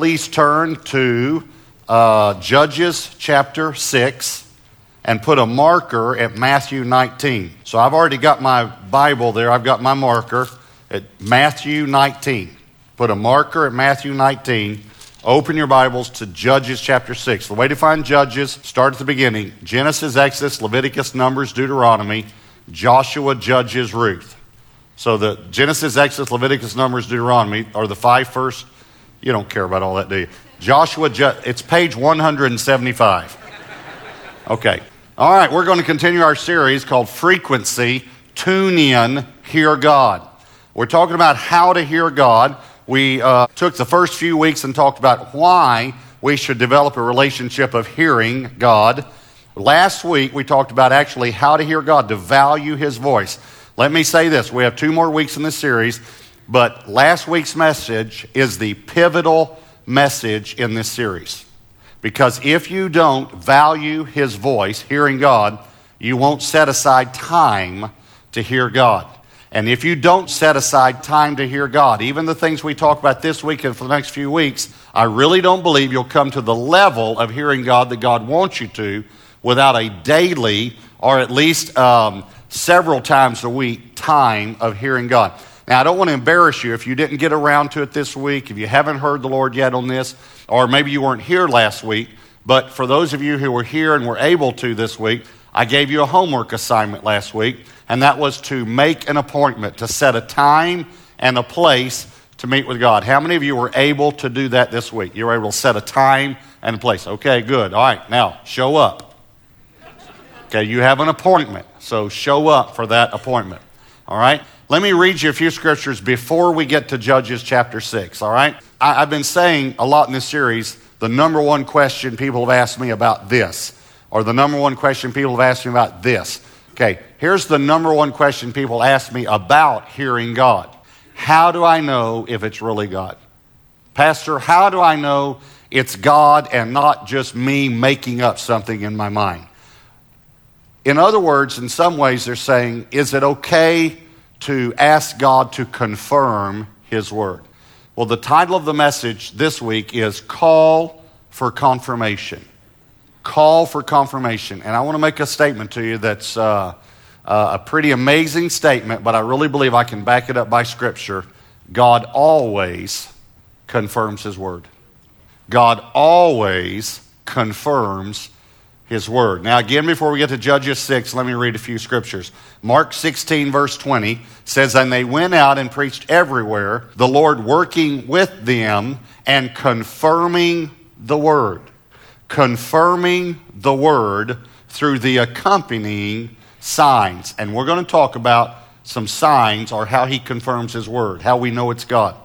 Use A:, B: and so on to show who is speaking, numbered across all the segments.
A: please turn to uh, Judges chapter 6 and put a marker at Matthew 19. So I've already got my Bible there, I've got my marker at Matthew 19. Put a marker at Matthew 19. Open your Bibles to Judges chapter 6. The way to find Judges, start at the beginning Genesis, Exodus, Leviticus, Numbers, Deuteronomy, Joshua, Judges, Ruth. So the Genesis, Exodus, Leviticus, Numbers, Deuteronomy are the five first. You don't care about all that, do you? Joshua, it's page 175. Okay. All right, we're going to continue our series called Frequency Tune In, Hear God. We're talking about how to hear God. We uh, took the first few weeks and talked about why we should develop a relationship of hearing God. Last week, we talked about actually how to hear God, to value His voice. Let me say this we have two more weeks in this series, but last week's message is the pivotal message in this series. Because if you don't value His voice, hearing God, you won't set aside time to hear God. And if you don't set aside time to hear God, even the things we talk about this week and for the next few weeks, I really don't believe you'll come to the level of hearing God that God wants you to without a daily or at least um, several times a week time of hearing God. Now, I don't want to embarrass you if you didn't get around to it this week, if you haven't heard the Lord yet on this, or maybe you weren't here last week. But for those of you who were here and were able to this week, I gave you a homework assignment last week, and that was to make an appointment, to set a time and a place to meet with God. How many of you were able to do that this week? You were able to set a time and a place. Okay, good. All right, now show up. Okay, you have an appointment, so show up for that appointment. All right? Let me read you a few scriptures before we get to Judges chapter 6. All right? I, have been saying a lot in this series the number one question people have asked me about this, or the number one question people have asked me about this. Okay, here's the number one question people ask me about hearing God How do I know if it's really God? Pastor, how do I know it's God and not just me making up something in my mind? In other words, in some ways, they're saying, is it okay to ask God to confirm His word? Well, the title of the message this week is Call for Confirmation. Call for Confirmation. And I want to make a statement to you that's uh, uh, a pretty amazing statement, but I really believe I can back it up by Scripture. God always confirms His word. God always confirms his word. Now, again, before we get to Judges 6, let me read a few scriptures. Mark 16, verse 20 says, And they went out and preached everywhere, the Lord working with them and confirming the word. Confirming the word through the accompanying signs. And we're going to talk about some signs or how he confirms his word, how we know it's God.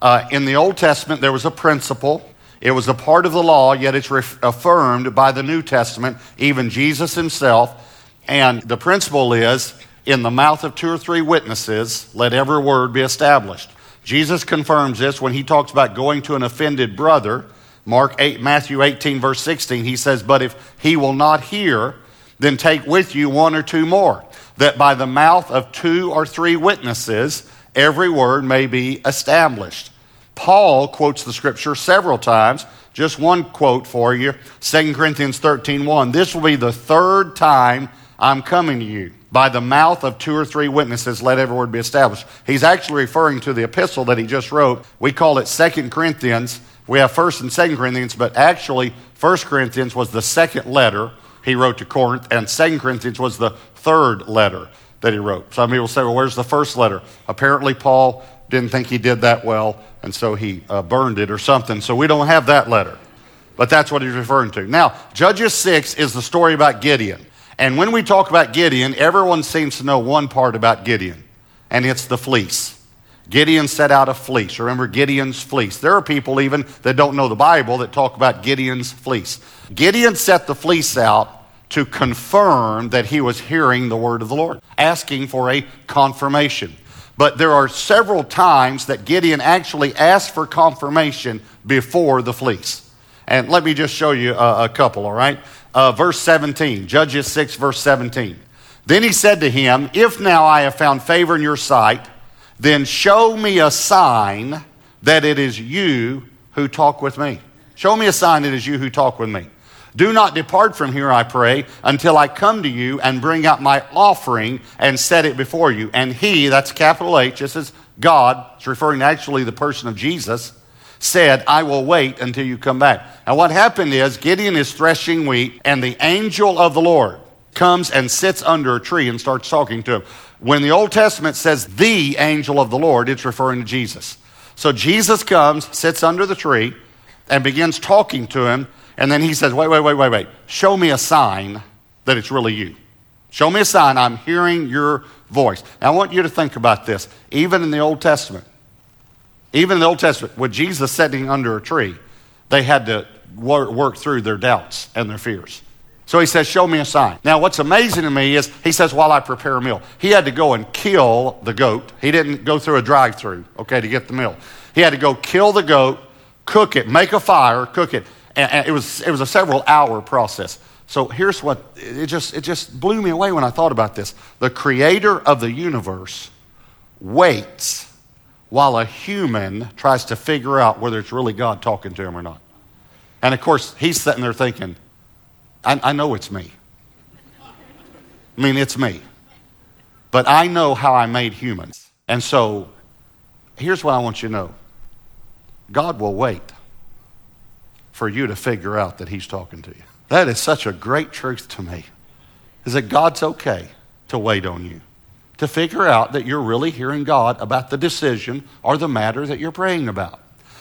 A: Uh, in the Old Testament, there was a principle it was a part of the law, yet it's re- affirmed by the New Testament, even Jesus himself. And the principle is in the mouth of two or three witnesses, let every word be established. Jesus confirms this when he talks about going to an offended brother. Mark 8, Matthew 18, verse 16, he says, But if he will not hear, then take with you one or two more, that by the mouth of two or three witnesses every word may be established. Paul quotes the scripture several times. Just one quote for you 2 Corinthians 13 1. This will be the third time I'm coming to you. By the mouth of two or three witnesses, let every word be established. He's actually referring to the epistle that he just wrote. We call it 2 Corinthians. We have 1st and 2nd Corinthians, but actually, 1 Corinthians was the second letter he wrote to Corinth, and 2 Corinthians was the third letter that he wrote. Some people say, well, where's the first letter? Apparently, Paul didn't think he did that well, and so he uh, burned it or something. So we don't have that letter. But that's what he's referring to. Now, Judges 6 is the story about Gideon. And when we talk about Gideon, everyone seems to know one part about Gideon, and it's the fleece. Gideon set out a fleece. Remember Gideon's fleece. There are people even that don't know the Bible that talk about Gideon's fleece. Gideon set the fleece out to confirm that he was hearing the word of the Lord, asking for a confirmation. But there are several times that Gideon actually asked for confirmation before the fleece. And let me just show you a, a couple, all right? Uh, verse 17, Judges 6, verse 17. Then he said to him, If now I have found favor in your sight, then show me a sign that it is you who talk with me. Show me a sign that it is you who talk with me. Do not depart from here, I pray, until I come to you and bring out my offering and set it before you. And he, that's capital H, this is God, it's referring to actually the person of Jesus, said, I will wait until you come back. And what happened is Gideon is threshing wheat, and the angel of the Lord comes and sits under a tree and starts talking to him. When the Old Testament says the angel of the Lord, it's referring to Jesus. So Jesus comes, sits under the tree, and begins talking to him. And then he says, Wait, wait, wait, wait, wait. Show me a sign that it's really you. Show me a sign I'm hearing your voice. Now, I want you to think about this. Even in the Old Testament, even in the Old Testament, with Jesus sitting under a tree, they had to work through their doubts and their fears. So he says, Show me a sign. Now, what's amazing to me is he says, While I prepare a meal, he had to go and kill the goat. He didn't go through a drive through, okay, to get the meal. He had to go kill the goat, cook it, make a fire, cook it. And, it, was, it was a several hour process. So here's what it just, it just blew me away when I thought about this. The creator of the universe waits while a human tries to figure out whether it's really God talking to him or not. And of course, he's sitting there thinking, I, I know it's me. I mean, it's me. But I know how I made humans. And so here's what I want you to know God will wait for you to figure out that He's talking to you. That is such a great truth to me, is that God's okay to wait on you, to figure out that you're really hearing God about the decision or the matter that you're praying about.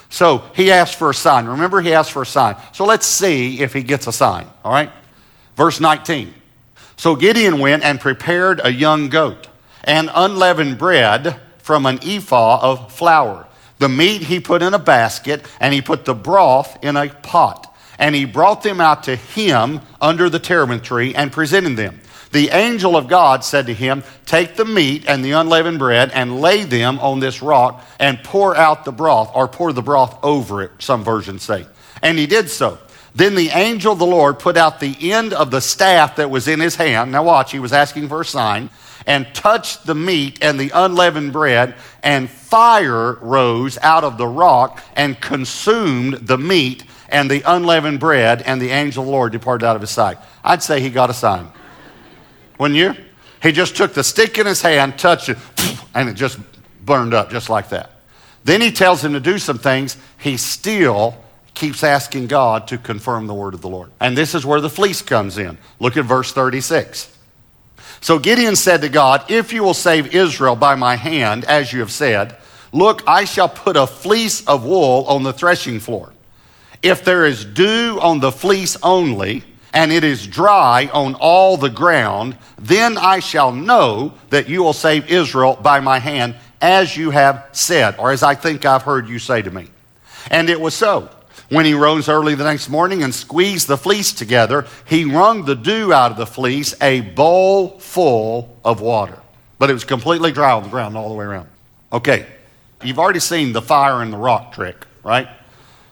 A: So he asked for a sign. Remember, he asked for a sign. So let's see if he gets a sign, all right? Verse 19. So Gideon went and prepared a young goat and unleavened bread from an ephah of flour. The meat he put in a basket, and he put the broth in a pot. And he brought them out to him under the terebinth tree and presented them. The angel of God said to him, Take the meat and the unleavened bread and lay them on this rock and pour out the broth, or pour the broth over it, some versions say. And he did so. Then the angel of the Lord put out the end of the staff that was in his hand. Now, watch, he was asking for a sign and touched the meat and the unleavened bread, and fire rose out of the rock and consumed the meat and the unleavened bread, and the angel of the Lord departed out of his sight. I'd say he got a sign. Wouldn't you? He just took the stick in his hand, touched it, and it just burned up just like that. Then he tells him to do some things. He still keeps asking God to confirm the word of the Lord. And this is where the fleece comes in. Look at verse 36. So Gideon said to God, If you will save Israel by my hand, as you have said, look, I shall put a fleece of wool on the threshing floor. If there is dew on the fleece only, and it is dry on all the ground, then I shall know that you will save Israel by my hand, as you have said, or as I think I've heard you say to me. And it was so. When he rose early the next morning and squeezed the fleece together, he wrung the dew out of the fleece, a bowl full of water. But it was completely dry on the ground all the way around. Okay, you've already seen the fire and the rock trick, right?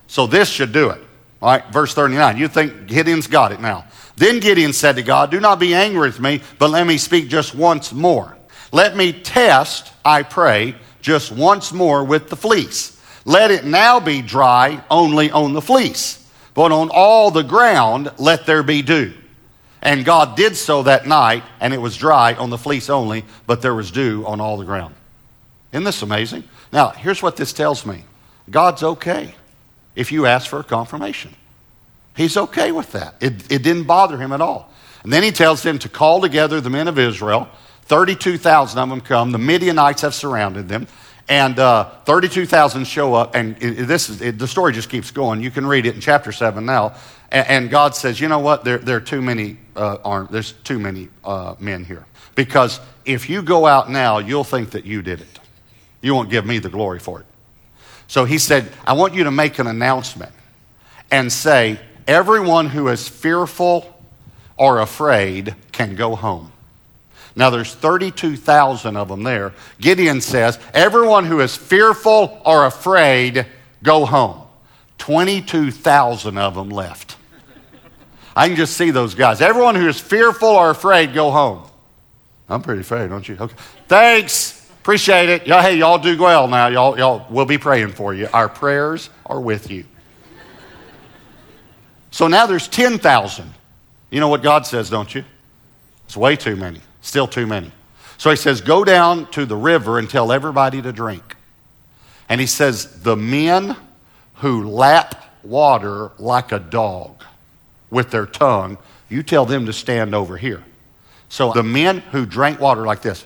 A: So this should do it. All right, verse 39. You think Gideon's got it now. Then Gideon said to God, Do not be angry with me, but let me speak just once more. Let me test, I pray, just once more with the fleece. Let it now be dry only on the fleece, but on all the ground let there be dew. And God did so that night, and it was dry on the fleece only, but there was dew on all the ground. Isn't this amazing? Now, here's what this tells me God's okay if you ask for a confirmation. He's okay with that. It, it didn't bother him at all. And then he tells them to call together the men of Israel. 32,000 of them come. The Midianites have surrounded them. And uh, 32,000 show up, and it, this is, it, the story just keeps going. You can read it in chapter 7 now. And, and God says, you know what? There, there are too many, uh, arm, there's too many uh, men here. Because if you go out now, you'll think that you did it. You won't give me the glory for it. So he said, I want you to make an announcement and say, everyone who is fearful or afraid can go home. Now there's 32,000 of them there. Gideon says, Everyone who is fearful or afraid, go home. 22,000 of them left. I can just see those guys. Everyone who is fearful or afraid, go home. I'm pretty afraid, don't you? Okay. Thanks. Appreciate it. Y'all, hey, y'all do well now. Y'all, y'all, we'll be praying for you. Our prayers are with you. So now there's 10,000. You know what God says, don't you? It's way too many. Still too many. So he says, Go down to the river and tell everybody to drink. And he says, The men who lap water like a dog with their tongue, you tell them to stand over here. So the men who drank water like this,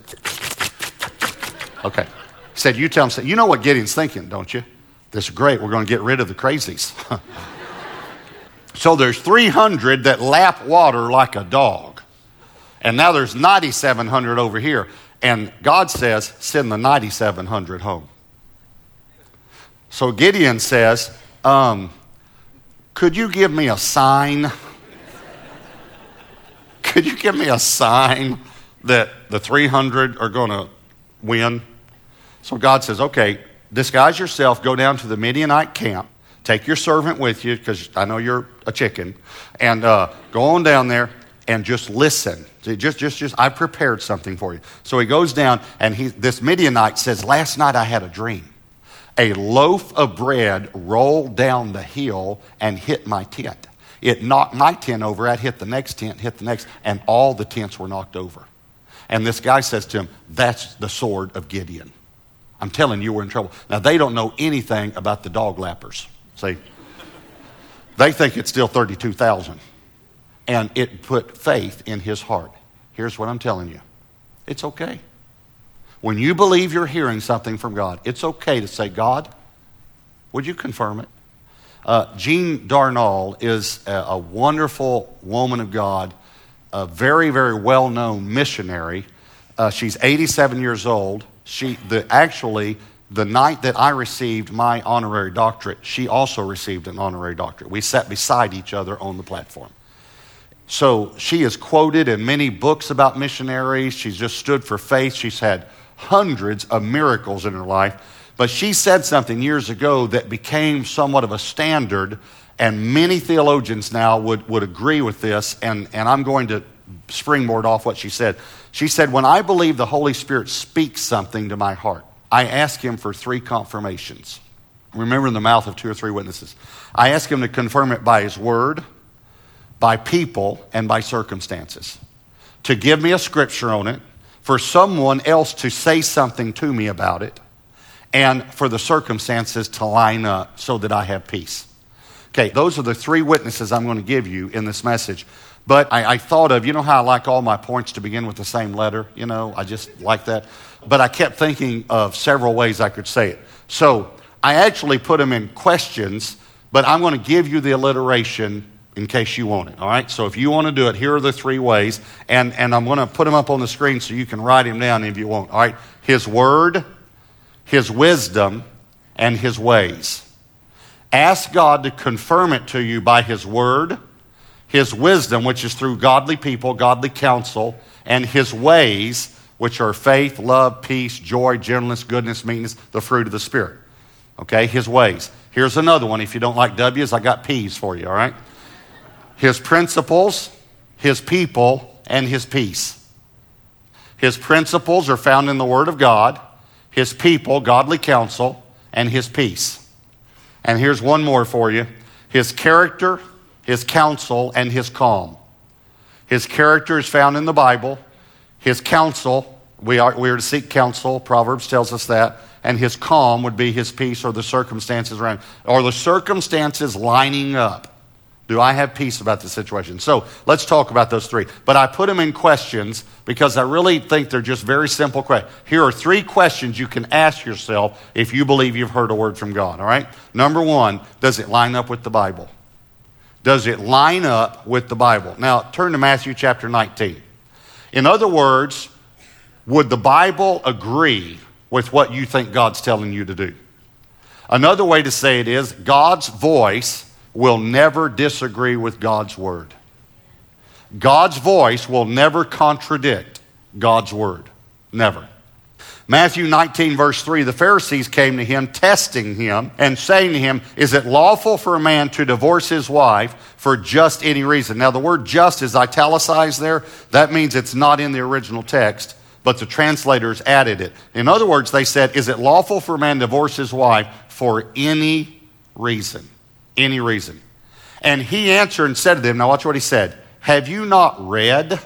A: okay, he said, You tell them, you know what Gideon's thinking, don't you? This is great. We're going to get rid of the crazies. so there's 300 that lap water like a dog. And now there's 9,700 over here. And God says, send the 9,700 home. So Gideon says, um, Could you give me a sign? Could you give me a sign that the 300 are going to win? So God says, Okay, disguise yourself, go down to the Midianite camp, take your servant with you, because I know you're a chicken, and uh, go on down there and just listen. Just, just, just, I've prepared something for you. So he goes down, and he, this Midianite says, Last night I had a dream. A loaf of bread rolled down the hill and hit my tent. It knocked my tent over. I'd hit the next tent, hit the next, and all the tents were knocked over. And this guy says to him, That's the sword of Gideon. I'm telling you, we're in trouble. Now, they don't know anything about the dog lappers. See? They think it's still 32,000. And it put faith in his heart. Here's what I'm telling you it's okay. When you believe you're hearing something from God, it's okay to say, God, would you confirm it? Uh, Jean Darnall is a, a, wonderful woman of God, a very, very well known missionary. Uh, she's 87 years old. She, the, actually, the night that I received my honorary doctorate, she also received an honorary doctorate. We sat beside each other on the platform. So she is quoted in many books about missionaries. She's just stood for faith. She's had hundreds of miracles in her life. But she said something years ago that became somewhat of a standard, and many theologians now would, would agree with this, and, and I'm going to springboard off what she said. She said, When I believe the Holy Spirit speaks something to my heart, I ask Him for three confirmations. Remember, in the mouth of two or three witnesses. I ask Him to confirm it by His Word, by people, and by circumstances. To give me a scripture on it, for someone else to say something to me about it, and for the circumstances to line up so that I have peace. Okay, those are the three witnesses I'm going to give you in this message. But I, I, thought of, you know how I like all my points to begin with the same letter? You know, I just like that. But I kept thinking of several ways I could say it. So I actually put them in questions, but I'm going to give you the alliteration in case you want it. All right? So if you want to do it, here are the three ways. And, and I'm going to put them up on the screen so you can write them down if you want. All right? His word, his wisdom, and his ways. Ask God to confirm it to you by his word, his wisdom, which is through godly people, godly counsel, and his ways, which are faith, love, peace, joy, gentleness, goodness, meekness, the fruit of the Spirit. Okay? His ways. Here's another one. If you don't like W's, I got P's for you, all right? His principles, his people, and his peace. His principles are found in the Word of God, his people, godly counsel, and his peace. And here's one more for you his character, his counsel, and his calm. His character is found in the Bible, his counsel, we are, we are to seek counsel, Proverbs tells us that, and his calm would be his peace or the circumstances around, or the circumstances lining up. Do I have peace about the situation? So let's talk about those three. But I put them in questions because I really think they're just very simple questions. Here are three questions you can ask yourself if you believe you've heard a word from God, all right? Number one, does it line up with the Bible? Does it line up with the Bible? Now, turn to Matthew chapter 19. In other words, would the Bible agree with what you think God's telling you to do? Another way to say it is God's voice will never disagree with God's word. God's voice will never contradict God's word. Never. Matthew 19, verse 3 the Pharisees came to him, testing him, and saying to him, Is it lawful for a man to divorce his wife for just any reason? Now, the word just is italicized there. That means it's not in the original text, but the translators added it. In other words, they said, Is it lawful for a man to divorce his wife for any reason? Any reason. And he answered and said to them, Now watch what he said. Have you not read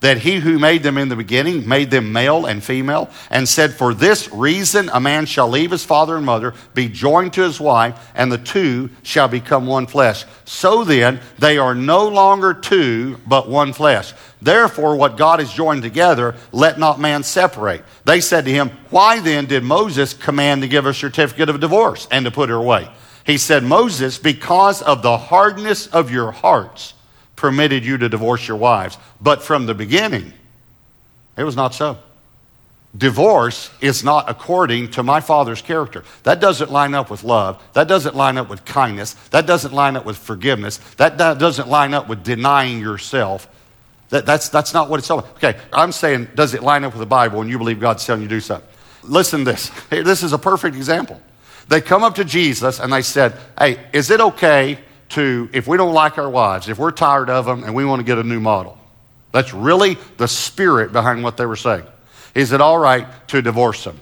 A: that he who made them in the beginning made them male and female, and said, For this reason a man shall leave his father and mother, be joined to his wife, and the two shall become one flesh. So then, they are no longer two, but one flesh. Therefore, what God has joined together, let not man separate. They said to him, Why then did Moses command to give a certificate of divorce and to put her away? He said, Moses, because of the hardness of your hearts, permitted you to divorce your wives. But from the beginning, it was not so. Divorce is not according to my father's character. That doesn't line up with love. That doesn't line up with kindness. That doesn't line up with forgiveness. That, that doesn't line up with denying yourself. That, that's, that's not what it's all about. Okay, I'm saying, does it line up with the Bible when you believe God's telling you to do something? Listen to this. This is a perfect example. They come up to Jesus and they said, Hey, is it okay to, if we don't like our wives, if we're tired of them and we want to get a new model? That's really the spirit behind what they were saying. Is it all right to divorce them?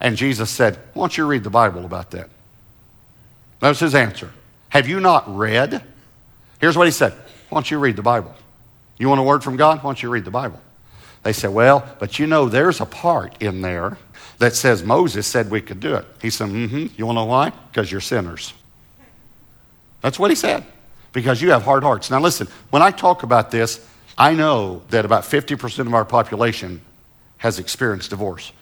A: And Jesus said, Why don't you read the Bible about that? That was his answer. Have you not read? Here's what he said Why don't you read the Bible? You want a word from God? Why don't you read the Bible? They said, Well, but you know, there's a part in there that says Moses said we could do it. He said, Mm hmm. You want to know why? Because you're sinners. That's what he said. Because you have hard hearts. Now, listen, when I talk about this, I know that about 50% of our population has experienced divorce.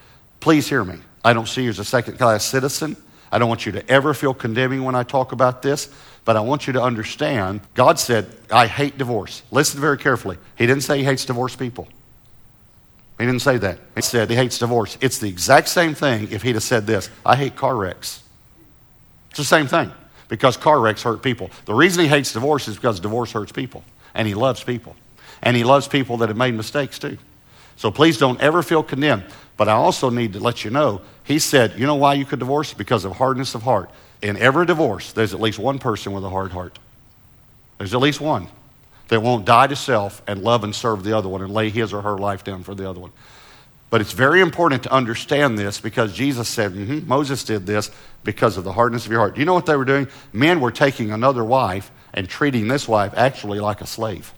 A: Please hear me. I don't see you as a second class citizen. I don't want you to ever feel condemning when I talk about this, but I want you to understand God said, I hate divorce. Listen very carefully. He didn't say he hates divorced people. He didn't say that. He said he hates divorce. It's the exact same thing if he'd have said this I hate car wrecks. It's the same thing because car wrecks hurt people. The reason he hates divorce is because divorce hurts people, and he loves people. And he loves people that have made mistakes too. So please don't ever feel condemned. But I also need to let you know, he said, you know why you could divorce? Because of hardness of heart. In every divorce, there's at least one person with a hard heart. There's at least one that won't die to self and love and serve the other one and lay his or her life down for the other one. But it's very important to understand this because Jesus said, mm-hmm, Moses did this because of the hardness of your heart. Do you know what they were doing? Men were taking another wife and treating this wife actually like a slave.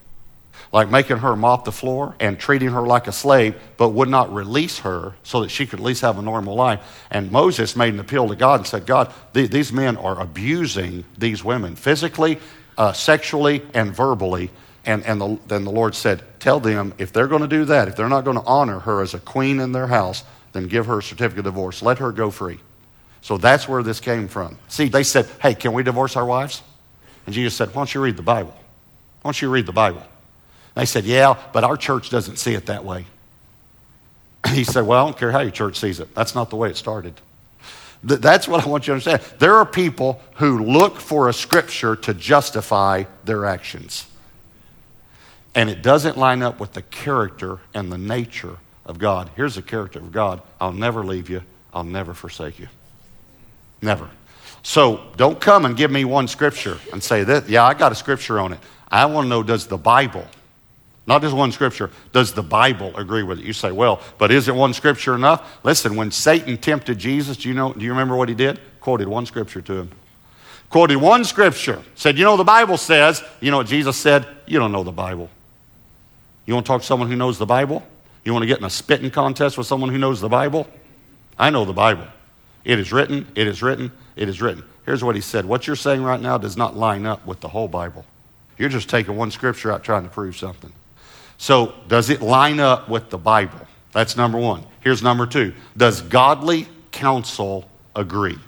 A: Like making her mop the floor and treating her like a slave, but would not release her so that she could at least have a normal life. And Moses made an appeal to God and said, God, these men are abusing these women physically, uh, sexually, and verbally and, and the, then the Lord said, Tell them if they're going to do that, if they're not going to honor her as a queen in their house, then give her a certificate of divorce. Let her go free. So that's where this came from. See, they said, Hey, can we divorce our wives? And Jesus said, Why don't you read the Bible? Why don't you read the Bible? And they said, Yeah, but our church doesn't see it that way. he said, Well, I don't care how your church sees it. That's not the way it started. That's what I want you to understand. There are people who look for a scripture to justify their actions and it doesn't line up with the character and the nature of God. Here's the character of God I'll never leave you, I'll never forsake you. Never. So don't come and give me one scripture and say that, yeah, I got a scripture on it. I want to know does the Bible, not just one scripture, does the Bible agree with it? You say, well, but is it one scripture enough? Listen, when Satan tempted Jesus, do you know, do you remember what he did? Quoted one scripture to him. Quoted one scripture. Said, you know, the Bible says, you know what Jesus said? You don't know the Bible. You want to talk to someone who knows the Bible? You want to get in a spitting contest with someone who knows the Bible? I know the Bible. It is written, it is written, it is written. Here's what he said What you're saying right now does not line up with the whole Bible. You're just taking one scripture out trying to prove something. So, does it line up with the Bible? That's number one. Here's number two Does godly counsel agree?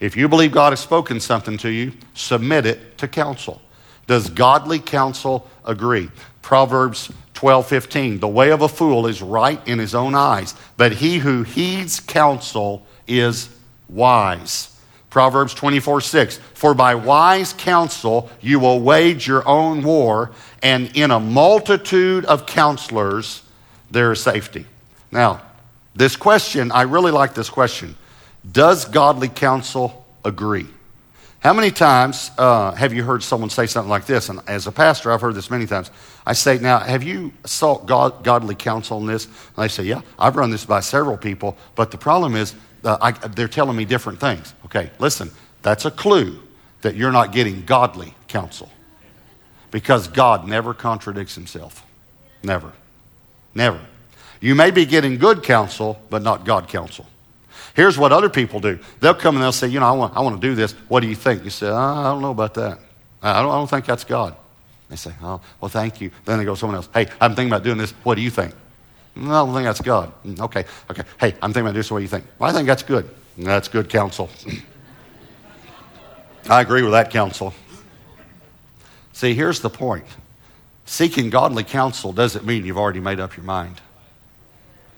A: If you believe God has spoken something to you, submit it to counsel. Does godly counsel agree? Proverbs 12, 15. The way of a fool is right in his own eyes, but he who heeds counsel is wise. Proverbs 24, 6. For by wise counsel you will wage your own war, and in a multitude of counselors there is safety. Now, this question, I really like this question. Does godly counsel agree? How many times uh, have you heard someone say something like this? And as a pastor, I've heard this many times. I say, Now, have you sought God, godly counsel on this? And they say, Yeah, I've run this by several people, but the problem is uh, I, they're telling me different things. Okay, listen, that's a clue that you're not getting godly counsel. Because God never contradicts himself. Never. Never. You may be getting good counsel, but not God counsel. Here's what other people do. They'll come and they'll say, you know, I want, I want to do this. What do you think? You say, oh, I don't know about that. I don't, I don't think that's God. They say, oh, well, thank you. Then they go to someone else. Hey, I'm thinking about doing this. What do you think? No, I don't think that's God. Mm, okay, okay. Hey, I'm thinking about doing this. What do you think? Well, I think that's good. That's good counsel. I agree with that counsel. See, here's the point seeking godly counsel doesn't mean you've already made up your mind.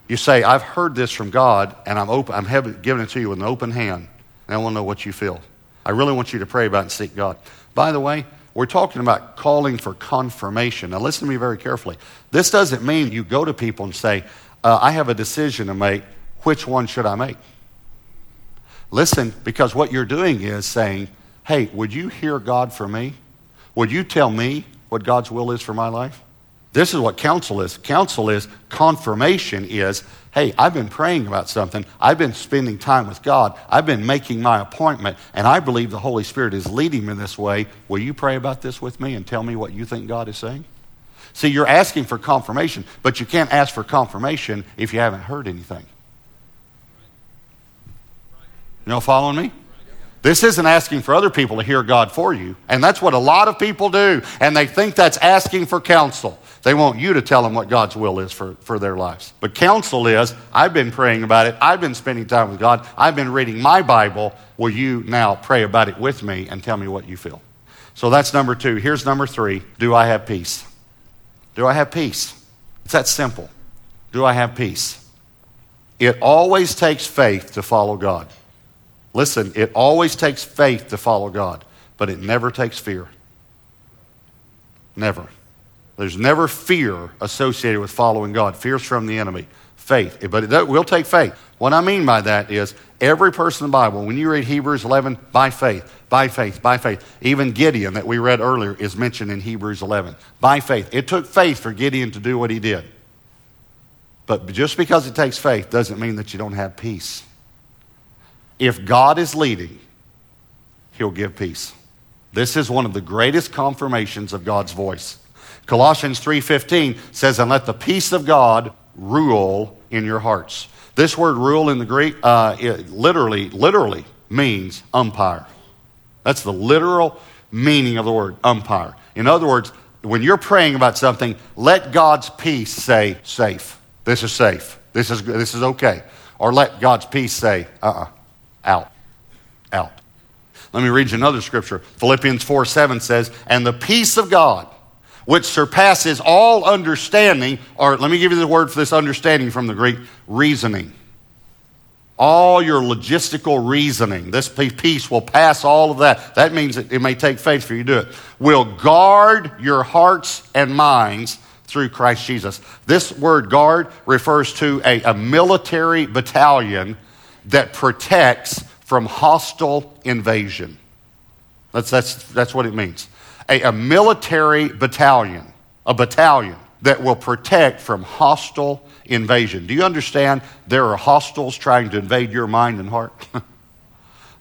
A: You say, I've heard this from God, and I'm, open, I'm giving it to you with an open hand, and I want to know what you feel. I really want you to pray about it and seek God. By the way, we're talking about calling for confirmation. Now, listen to me very carefully. This doesn't mean you go to people and say, uh, I have a decision to make. Which one should I make? Listen, because what you're doing is saying, Hey, would you hear God for me? Would you tell me what God's will is for my life? This is what counsel is. Counsel is confirmation is, hey, I've been praying about something. I've been spending time with God. I've been making my appointment, and I believe the Holy Spirit is leading me this way. Will you pray about this with me and tell me what you think God is saying? See, you're asking for confirmation, but you can't ask for confirmation if you haven't heard anything. You know, following me? This isn't asking for other people to hear God for you. And that's what a lot of people do. And they think that's asking for counsel. They want you to tell them what God's will is for, for their lives. But counsel is I've been praying about it. I've been spending time with God. I've been reading my Bible. Will you now pray about it with me and tell me what you feel? So that's number two. Here's number three Do I have peace? Do I have peace? It's that simple. Do I have peace? It always takes faith to follow God. Listen, it always takes faith to follow God, but it never takes fear. Never. There's never fear associated with following God. Fear's from the enemy. Faith. But it will take faith. What I mean by that is every person in the Bible, when you read Hebrews 11, by faith, by faith, by faith. Even Gideon, that we read earlier, is mentioned in Hebrews 11. By faith. It took faith for Gideon to do what he did. But just because it takes faith doesn't mean that you don't have peace. If God is leading, he'll give peace. This is one of the greatest confirmations of God's voice. Colossians 3:15 says, "And let the peace of God rule in your hearts." This word "rule" in the Greek uh, literally, literally means umpire. That's the literal meaning of the word umpire. In other words, when you're praying about something, let God's peace say safe. This is safe. This is this is okay. Or let God's peace say uh-uh, out, out. Let me read you another scripture. Philippians 4 7 says, And the peace of God, which surpasses all understanding, or let me give you the word for this understanding from the Greek reasoning. All your logistical reasoning, this peace will pass all of that. That means it, it may take faith for you to do it. Will guard your hearts and minds through Christ Jesus. This word guard refers to a, a military battalion that protects from hostile invasion. That's, that's, that's what it means a, a military battalion, a battalion that will protect from hostile invasion. Do you understand there are hostiles trying to invade your mind and heart?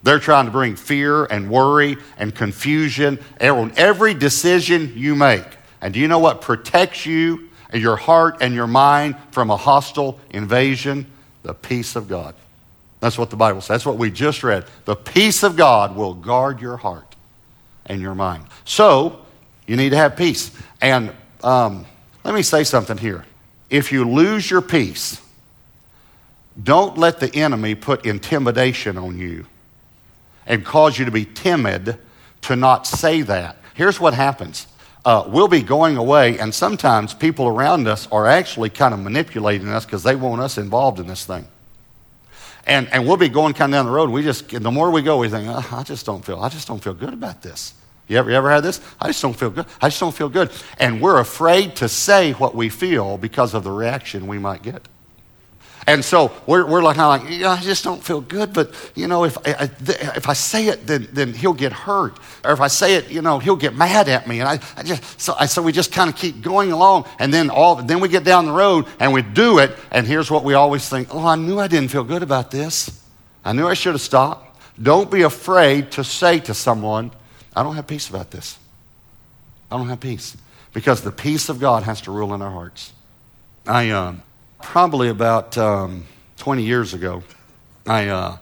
A: They're trying to bring fear and worry and confusion on every decision you make. And do you know what protects you, your heart, and your mind from a hostile invasion? The peace of God. That's what the Bible says. That's what we just read. The peace of God will guard your heart and your mind. So, you need to have peace. And um, let me say something here. If you lose your peace, don't let the enemy put intimidation on you and cause you to be timid to not say that. Here's what happens uh, we'll be going away, and sometimes people around us are actually kind of manipulating us because they want us involved in this thing. And, and we'll be going kind of down the road. We just, the more we go, we think, oh, I just don't feel, I just don't feel good about this. You ever, you ever had this? I just don't feel good. I just don't feel good. And we're afraid to say what we feel because of the reaction we might get. And so we're, we're like, like, yeah, I just don't feel good, but, you know, if I, if I say it, then, then he'll get hurt. Or if I say it, you know, he'll get mad at me. And I, I just, so, I, so we just kind of keep going along. And then all, then we get down the road and we do it. And here's what we always think, oh, I knew I didn't feel good about this. I knew I should have stopped. Don't be afraid to say to someone, I don't have peace about this. I don't have peace because the peace of God has to rule in our hearts. I uh, probably about um, 20 years ago, I uh,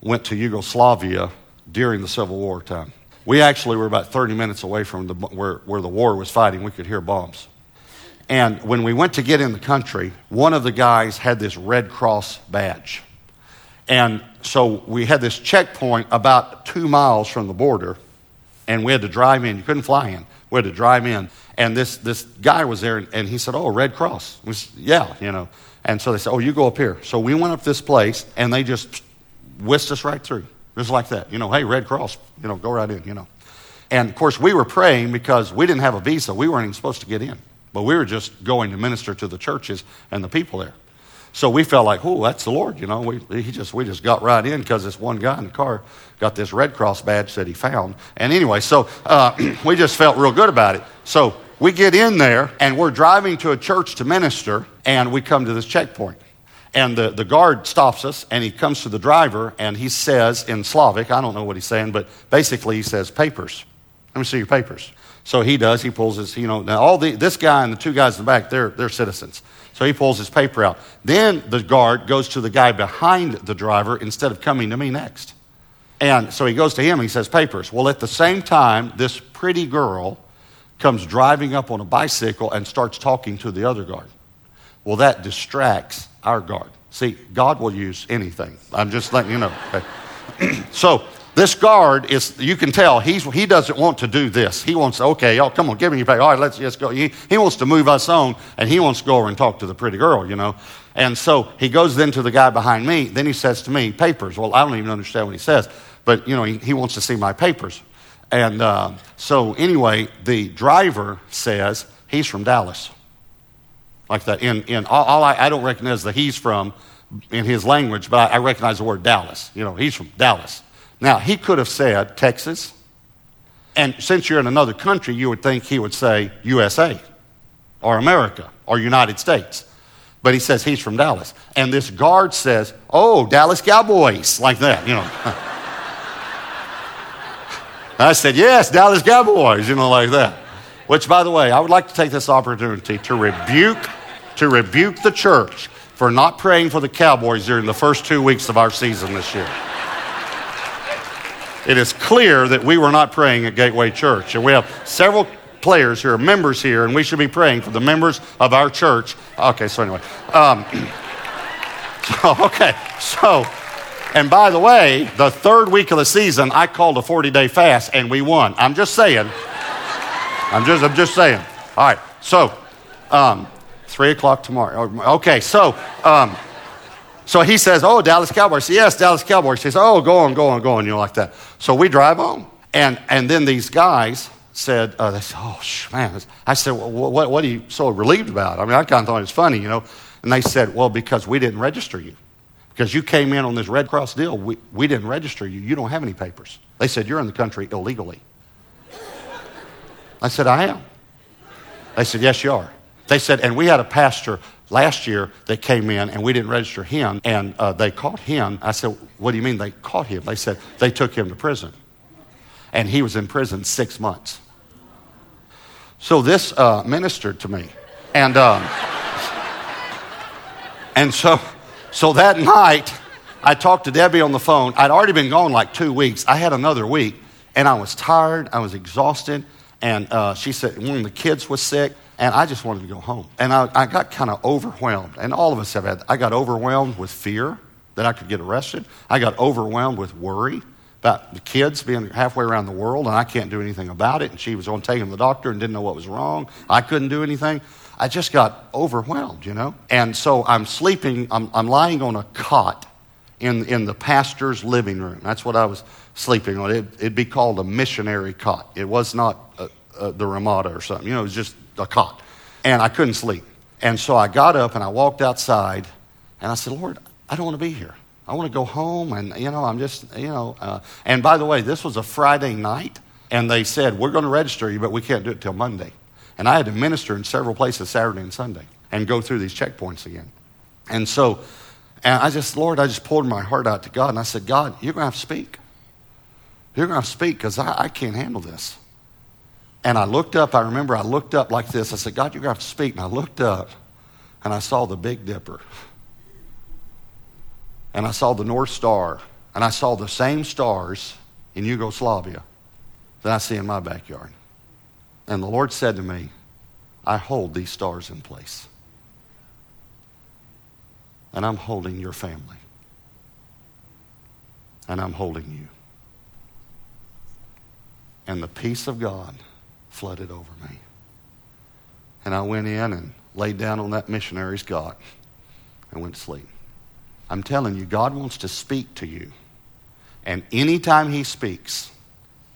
A: went to Yugoslavia during the Civil War time. We actually were about 30 minutes away from the, where, where the war was fighting. We could hear bombs. And when we went to get in the country, one of the guys had this Red Cross badge. And so we had this checkpoint about two miles from the border, and we had to drive in. You couldn't fly in. We had to drive in. And this, this guy was there, and he said, Oh, Red Cross. Was, yeah, you know. And so they said, Oh, you go up here. So we went up this place, and they just whisked us right through. Just like that. You know, hey, Red Cross, you know, go right in, you know. And of course, we were praying because we didn't have a visa. We weren't even supposed to get in. But we were just going to minister to the churches and the people there. So we felt like, oh, that's the Lord, you know. We, he just, we just got right in because this one guy in the car got this Red Cross badge that he found. And anyway, so uh, we just felt real good about it. So we get in there and we're driving to a church to minister, and we come to this checkpoint. And the, the guard stops us and he comes to the driver and he says in Slavic, I don't know what he's saying, but basically he says, papers. Let me see your papers. So he does. He pulls his, you know, now all the, this guy and the two guys in the back, they're, they're citizens. So he pulls his paper out. Then the guard goes to the guy behind the driver instead of coming to me next. And so he goes to him and he says, Papers. Well, at the same time, this pretty girl comes driving up on a bicycle and starts talking to the other guard. Well, that distracts our guard. See, God will use anything. I'm just letting you know. Okay? so this guard is, you can tell, he's, he doesn't want to do this. He wants, okay, y'all, come on, give me your pay. All right, let's just go. He, he wants to move us on, and he wants to go over and talk to the pretty girl, you know. And so he goes then to the guy behind me. Then he says to me, papers. Well, I don't even understand what he says, but, you know, he, he wants to see my papers. And uh, so anyway, the driver says he's from Dallas. Like that. In, in all, all I, I, don't recognize the he's from in his language, but I, I recognize the word Dallas. You know, he's from Dallas. Now, he could have said Texas, and since you're in another country, you would think he would say USA or America or United States. But he says he's from Dallas. And this guard says, Oh, Dallas Cowboys, like that, you know. I said, Yes, Dallas Cowboys, you know, like that. Which, by the way, I would like to take this opportunity to rebuke, to rebuke the church for not praying for the Cowboys during the first two weeks of our season this year it is clear that we were not praying at Gateway Church. And we have several players who are members here, and we should be praying for the members of our church. Okay, so anyway. Um, so, okay, so, and by the way, the third week of the season, I called a 40 day fast and we won. I'm just saying. I'm just, I'm just saying. All right, so, um, three o'clock tomorrow. Okay, so, um, so he says, Oh, Dallas Cowboys. Yes, Dallas Cowboys. He says, Oh, go on, go on, go on, you know, like that. So we drive on. And, and then these guys said, uh, they said, Oh, man. I said, well, what, what are you so relieved about? I mean, I kind of thought it was funny, you know. And they said, Well, because we didn't register you. Because you came in on this Red Cross deal, we, we didn't register you. You don't have any papers. They said, You're in the country illegally. I said, I am. They said, Yes, you are. They said, and we had a pastor last year that came in and we didn't register him and uh, they caught him. I said, What do you mean they caught him? They said they took him to prison. And he was in prison six months. So this uh, ministered to me. And, um, and so, so that night, I talked to Debbie on the phone. I'd already been gone like two weeks. I had another week, and I was tired, I was exhausted. And uh, she said, one of the kids was sick and I just wanted to go home. And I, I got kind of overwhelmed. And all of us have had, I got overwhelmed with fear that I could get arrested. I got overwhelmed with worry about the kids being halfway around the world and I can't do anything about it. And she was on taking the doctor and didn't know what was wrong. I couldn't do anything. I just got overwhelmed, you know? And so I'm sleeping, I'm, I'm lying on a cot in, in the pastor's living room. That's what I was sleeping on. It, would be called a missionary cot. It was not a, a, the Ramada or something. You know, it was just a cot. And I couldn't sleep. And so I got up and I walked outside and I said, Lord, I don't want to be here. I want to go home. And, you know, I'm just, you know. Uh, and by the way, this was a Friday night. And they said, We're going to register you, but we can't do it till Monday. And I had to minister in several places Saturday and Sunday and go through these checkpoints again. And so, and I just, Lord, I just poured my heart out to God. And I said, God, you're going to have to speak. You're going to have to speak because I, I can't handle this. And I looked up, I remember I looked up like this. I said, God, you're going to have to speak. And I looked up and I saw the Big Dipper. And I saw the North Star. And I saw the same stars in Yugoslavia that I see in my backyard. And the Lord said to me, I hold these stars in place. And I'm holding your family. And I'm holding you. And the peace of God flooded over me. And I went in and laid down on that missionary's cot and went to sleep. I'm telling you, God wants to speak to you. And anytime He speaks,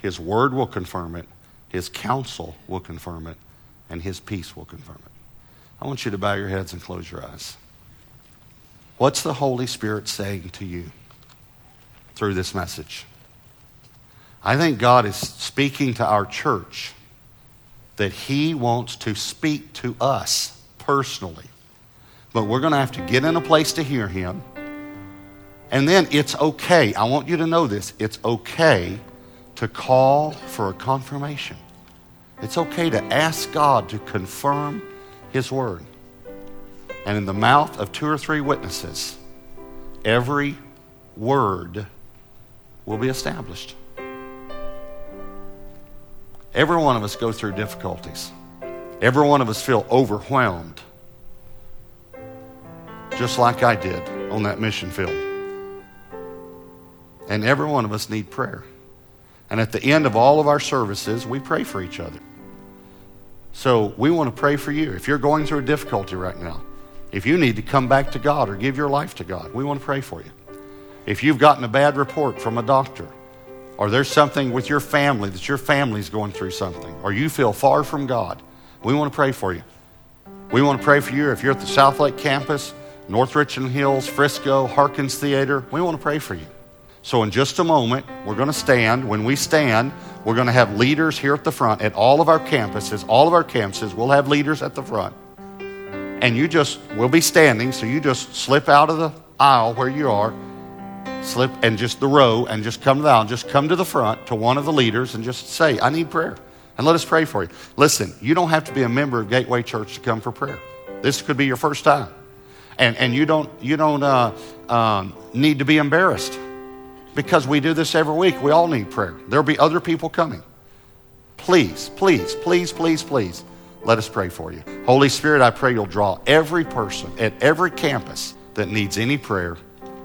A: His word will confirm it, His counsel will confirm it, and His peace will confirm it. I want you to bow your heads and close your eyes. What's the Holy Spirit saying to you through this message? I think God is speaking to our church that He wants to speak to us personally. But we're going to have to get in a place to hear Him. And then it's okay. I want you to know this. It's okay to call for a confirmation. It's okay to ask God to confirm His word. And in the mouth of two or three witnesses, every word will be established. Every one of us go through difficulties. Every one of us feel overwhelmed, just like I did on that mission field. And every one of us need prayer. And at the end of all of our services, we pray for each other. So we want to pray for you. If you're going through a difficulty right now, if you need to come back to God or give your life to God, we want to pray for you. If you've gotten a bad report from a doctor, or there's something with your family that your family's going through something, or you feel far from God, we want to pray for you. We want to pray for you if you're at the Southlake campus, North Richland Hills, Frisco, Harkins Theater. We want to pray for you. So, in just a moment, we're going to stand. When we stand, we're going to have leaders here at the front at all of our campuses. All of our campuses, we'll have leaders at the front. And you just, we'll be standing, so you just slip out of the aisle where you are slip and just the row and just come down, just come to the front to one of the leaders and just say, I need prayer. And let us pray for you. Listen, you don't have to be a member of Gateway Church to come for prayer. This could be your first time. And, and you don't, you don't uh, um, need to be embarrassed because we do this every week. We all need prayer. There'll be other people coming. Please, please, please, please, please, let us pray for you. Holy Spirit, I pray you'll draw every person at every campus that needs any prayer